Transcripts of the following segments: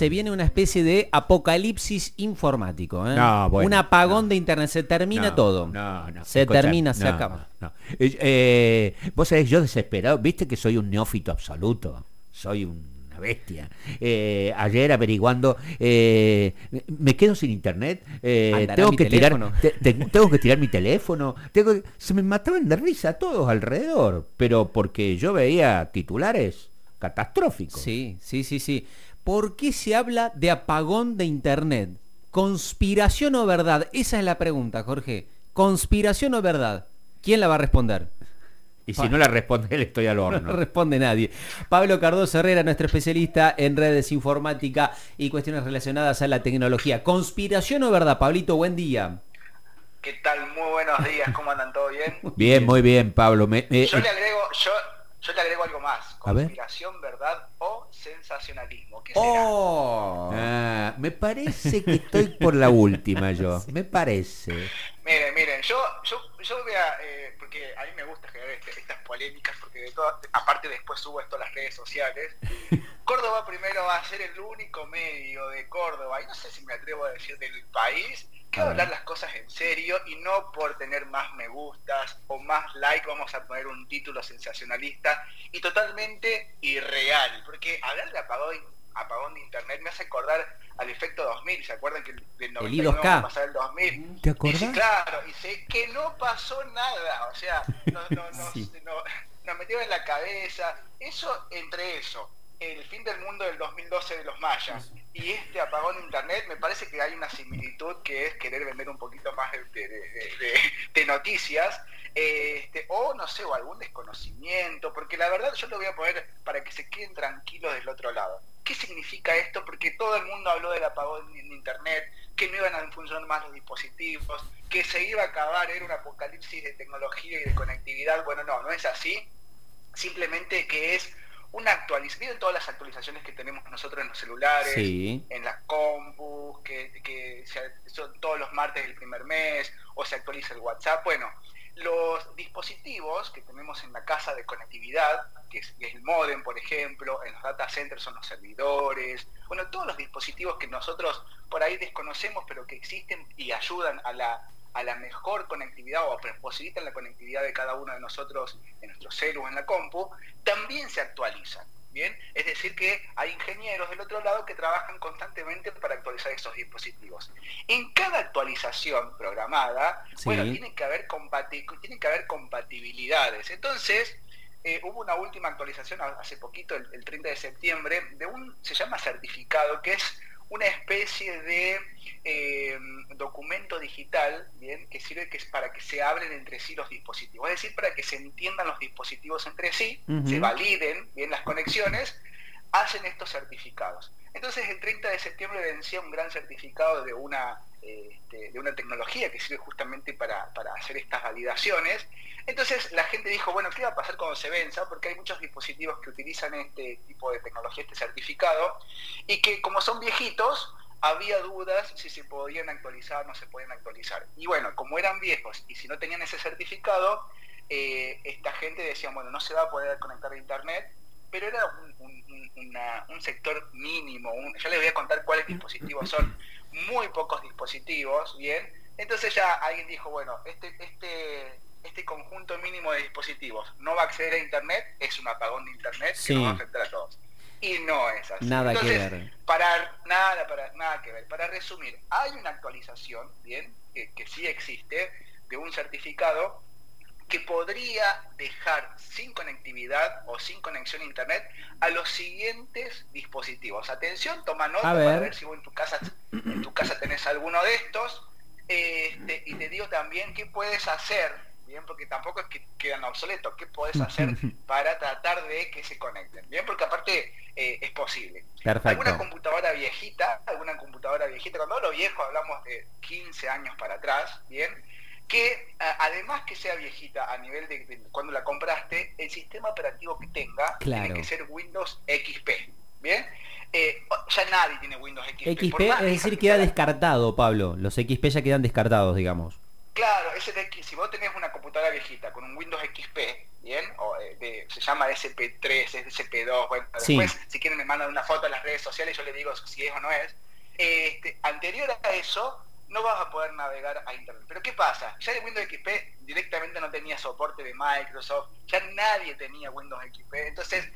se viene una especie de apocalipsis informático. ¿eh? No, bueno, un apagón no. de internet, se termina No, todo. No, no. Se termina, se acaba. Eh, eh, vos sabés, yo desesperado, viste que soy un neófito absoluto. Soy una bestia. Eh, ayer averiguando, me quedo sin internet, eh, ¿Andará tengo que tirar, teléfono? te- te- tengo que tirar mi teléfono. tengo se me mataban de risa todos alrededor, pero porque yo veía titulares catastróficos. Sí, sí, sí, sí. ¿Por qué se habla de apagón de internet? ¿Conspiración o verdad? Esa es la pregunta, Jorge. ¿Conspiración o verdad? ¿Quién la va a responder? Y si no la responde, le estoy al No horno. responde nadie. Pablo Cardoso Herrera, nuestro especialista en redes informática y cuestiones relacionadas a la tecnología. ¿Conspiración o verdad? Pablito, buen día. ¿Qué tal? Muy buenos días, ¿cómo andan? ¿Todo bien? Bien, muy bien, Pablo. Me- me- Yo le agrego, yo, yo le agrego algo más. Conspiración, verdad sensacionalismo. ¿Qué será? ¡Oh! Ah, me parece que estoy por la última yo. Me parece. Miren, miren, yo, yo, yo voy a, eh, porque a mí me gusta generar este- estas polémicas, porque de todas, aparte después subo esto a las redes sociales. Córdoba primero va a ser el único medio de Córdoba, y no sé si me atrevo a decir del país, que hablar las cosas en serio y no por tener más me gustas o más like vamos a poner un título sensacionalista y totalmente irreal, porque hablar de apagón, apagón de internet me hace acordar al efecto 2000, ¿se acuerdan que del 99 I2K. vamos a pasar el 2000? ¿Te Y acordás? sí, claro, y sé que no pasó nada, o sea, no, no, no, Sí. no- nos metieron en la cabeza, eso entre eso, el fin del mundo del 2012 de los mayas y este apagón de internet, me parece que hay una similitud que es querer vender un poquito más de, de- noticias, este, o no sé, o algún desconocimiento, porque la verdad yo lo voy a poner para que se queden tranquilos del otro lado. ¿Qué significa esto? Porque todo el mundo habló del apagón en internet, que no iban a funcionar más los dispositivos, que se iba a acabar, era un apocalipsis de tecnología y de conectividad. Bueno, no, no es así. Simplemente que es una actualización. Miren todas las actualizaciones que tenemos nosotros en los celulares, Sí. en las compus, que, que se- son todos los martes del primer mes, o se actualiza el WhatsApp. Bueno, los dispositivos que tenemos en la casa de conectividad, que es, que es el modem, por ejemplo, en los data centers son los servidores, bueno, todos los dispositivos que nosotros por ahí desconocemos, pero que existen y ayudan a la, a la mejor conectividad o posibilitan la conectividad de cada uno de nosotros en nuestro celu o en la compu, también se actualizan. Bien, es decir que hay ingenieros del otro lado que trabajan constantemente para actualizar estos dispositivos. En cada actualización programada, Sí. bueno, tiene que haber compati- tiene que haber compatibilidades. Entonces, eh, hubo una última actualización hace poquito, el, el 30 de septiembre, de un, se llama certificado, que es una especie de eh, documento digital, bien, que sirve que es para que se abren entre sí los dispositivos, es decir, para que se entiendan los dispositivos entre sí, se validen bien las conexiones, hacen estos certificados. Entonces el 30 de septiembre vencía un gran certificado de una, eh, este, de una tecnología que sirve justamente para, para hacer estas validaciones. Entonces la gente dijo, bueno, ¿qué va a pasar cuando se venza? Porque hay muchos dispositivos que utilizan este tipo de tecnología, este certificado, y que como son viejitos, había dudas si se podían actualizar o no se podían actualizar. Y bueno, como eran viejos y si no tenían ese certificado, eh, esta gente decía, bueno, no se va a poder conectar a internet, pero era un, un- un- una- un sector mínimo. un- ya les voy a contar cuáles dispositivos son. Muy pocos dispositivos, ¿bien? Entonces ya alguien dijo, bueno, este, este, este conjunto mínimo de dispositivos no va a acceder a internet, es un apagón de internet Sí. que nos va a afectar a todos. Y no es así. Nada que Entonces, ver. para nada, para nada que ver. Para resumir, hay una actualización, bien, que, que sí existe, de un certificado que podría dejar sin conectividad o sin conexión a internet a los siguientes dispositivos. Atención, toma nota A para ver. ver si vos en tu casa, en tu casa tenés alguno de estos. Este, y te digo también qué puedes hacer, bien, porque tampoco es que quedan obsoletos, qué puedes hacer para tratar de que se conecten, bien, porque aparte eh, es posible. Perfecto. Alguna computadora viejita, alguna computadora viejita, cuando hablo viejo hablamos de 15 años para atrás, bien, que además que sea viejita a nivel de, de cuando la compraste, el sistema operativo que tenga Claro. tiene que ser Windows XP, bien. Eh, ya nadie tiene Windows XP. XP, es decir, que queda descartado, Pablo. Los XP ya quedan descartados, digamos. Claro, ese de X, si vos tenés una computadora viejita con un Windows XP, ¿bien? O, eh, de- se llama SP3, es SP2, bueno, Sí. después si quieren me mandan una foto en las redes sociales, yo les digo si es o no es. Este, anterior a eso, no vas a poder navegar a Internet. Pero ¿qué pasa? Ya el Windows XP directamente no tenía soporte de Microsoft, ya nadie tenía Windows XP, entonces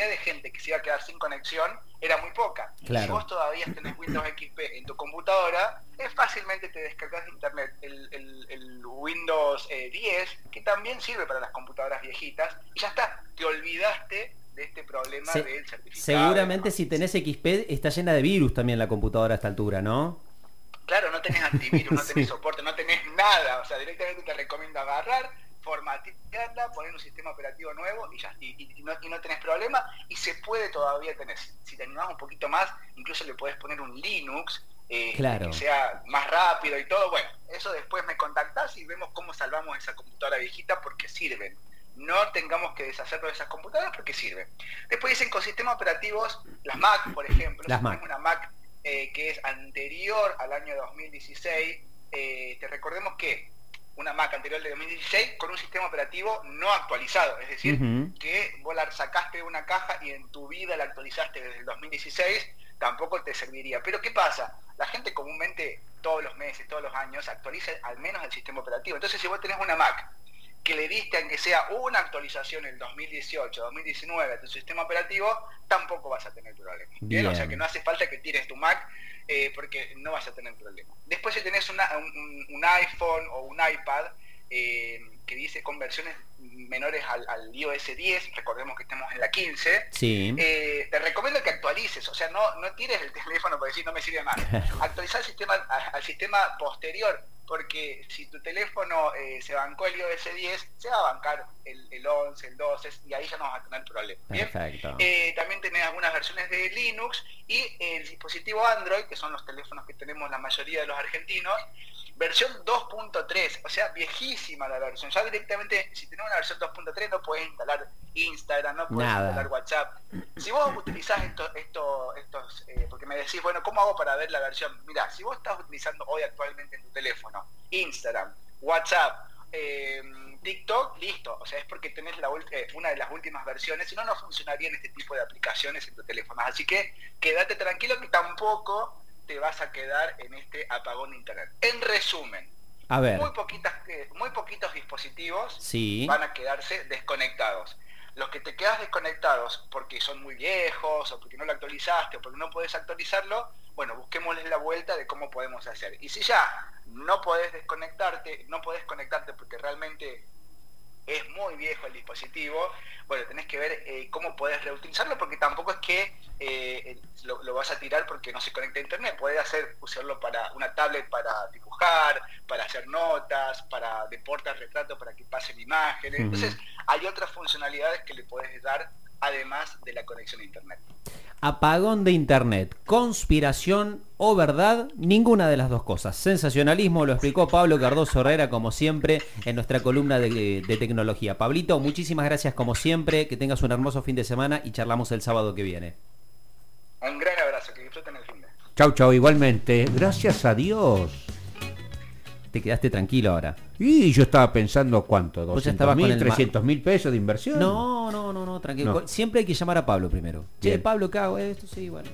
cantidad de gente que se iba a quedar sin conexión era muy poca. Claro. Si vos todavía tenés Windows XP en tu computadora, es fácilmente te descargas de internet el, el- el Windows eh, 10, que también sirve para las computadoras viejitas, y ya está, te olvidaste de este problema Se- del certificado. Seguramente si tenés XP está llena de virus también la computadora a esta altura, ¿no? Claro, no tenés antivirus, no tenés Sí. soporte, no tenés nada. O sea, directamente te recomiendo agarrar, formatearla, poner un sistema operativo nuevo y ya. Y, no, y no tenés problema. Y se puede todavía tener. Si te animás un poquito más, incluso le podés poner un Linux. eh, Claro. que sea más rápido y todo. Bueno, eso después me contactás y vemos cómo salvamos esa computadora viejita porque sirven. No tengamos que deshacernos de esas computadoras porque sirven. Después dicen con sistemas operativos, las Mac, por ejemplo. Las si Mac. una Mac eh, que es anterior al año 2016, eh, te recordemos que una Mac anterior de 2016 con un sistema operativo no actualizado, es decir, que vos la sacaste de una caja y en tu vida la actualizaste desde el 2016, tampoco te serviría. Pero ¿qué pasa? La gente comúnmente todos los meses, todos los años actualiza al menos el sistema operativo. Entonces si vos tenés una Mac que le diste aunque sea una actualización en el 2018, 2019 a tu sistema operativo, tampoco vas a tener problema. ¿bien? O sea que no hace falta que tires tu Mac eh, porque no vas a tener problema. Después si tenés una- un, iPhone o un iPad eh, que dice con versiones menores al, al iOS 10, recordemos que estamos en la 15, Sí. eh, te recomiendo que actualices, o sea, no, no tires el teléfono para decir no me sirve más. Actualizar el sistema, al sistema posterior, porque si tu teléfono eh, se bancó el iOS 10, se va a bancar el, el 11, el 12, y ahí ya no vas a tener problemas. ¿bien? Perfecto. Eh, también tenés algunas versiones de Linux y el dispositivo Android, que son los teléfonos que tenemos la mayoría de los argentinos, versión 2.3, o sea, viejísima la versión. Ya directamente, si tenés una versión 2.3 no puedes instalar Instagram, no puedes Nada. instalar WhatsApp. Si vos utilizás esto, esto, estos, eh, porque me decís, bueno, ¿cómo hago para ver la versión? Mira, si vos estás utilizando hoy actualmente en tu teléfono Instagram, WhatsApp, eh, TikTok, listo. O sea, es porque tenés la eh, una de las últimas versiones, si no, no funcionarían este tipo de aplicaciones en tu teléfono. Así que quédate tranquilo que tampoco te vas a quedar en este apagón de internet. En resumen, A ver. muy poquitas, eh, muy poquitos dispositivos Sí. van a quedarse desconectados. Los que te quedas desconectados porque son muy viejos o porque no lo actualizaste o porque no puedes actualizarlo, bueno, busquémosles la vuelta de cómo podemos hacer. Y si ya no podés desconectarte, no podés conectarte porque realmente es muy viejo el dispositivo, bueno, tenés que ver eh, cómo podés reutilizarlo porque tampoco es que eh, lo, lo vas a tirar porque no se conecta a internet, podés hacer, usarlo para una tablet para dibujar, para hacer notas, para deportar retrato, para que pasen imágenes. Entonces, hay otras funcionalidades que le podés dar además de la conexión a internet. Apagón de internet, conspiración o verdad, ninguna de las dos cosas. Sensacionalismo lo explicó Pablo Cardoso Herrera como siempre en nuestra columna de, de tecnología. Pablito, muchísimas gracias como siempre, que tengas un hermoso fin de semana y charlamos el sábado que viene. Un gran abrazo, que disfruten el fin de Chau, chau, igualmente. Gracias a Dios. Te quedaste tranquilo ahora. Y yo estaba pensando cuánto, Vos ya 200 estabas con mil, el ma- 300 mil pesos de inversión. No, no, no, no, tranquilo. No. Siempre hay que llamar a Pablo primero. Che. Pablo, ¿qué hago? Esto sí, bueno.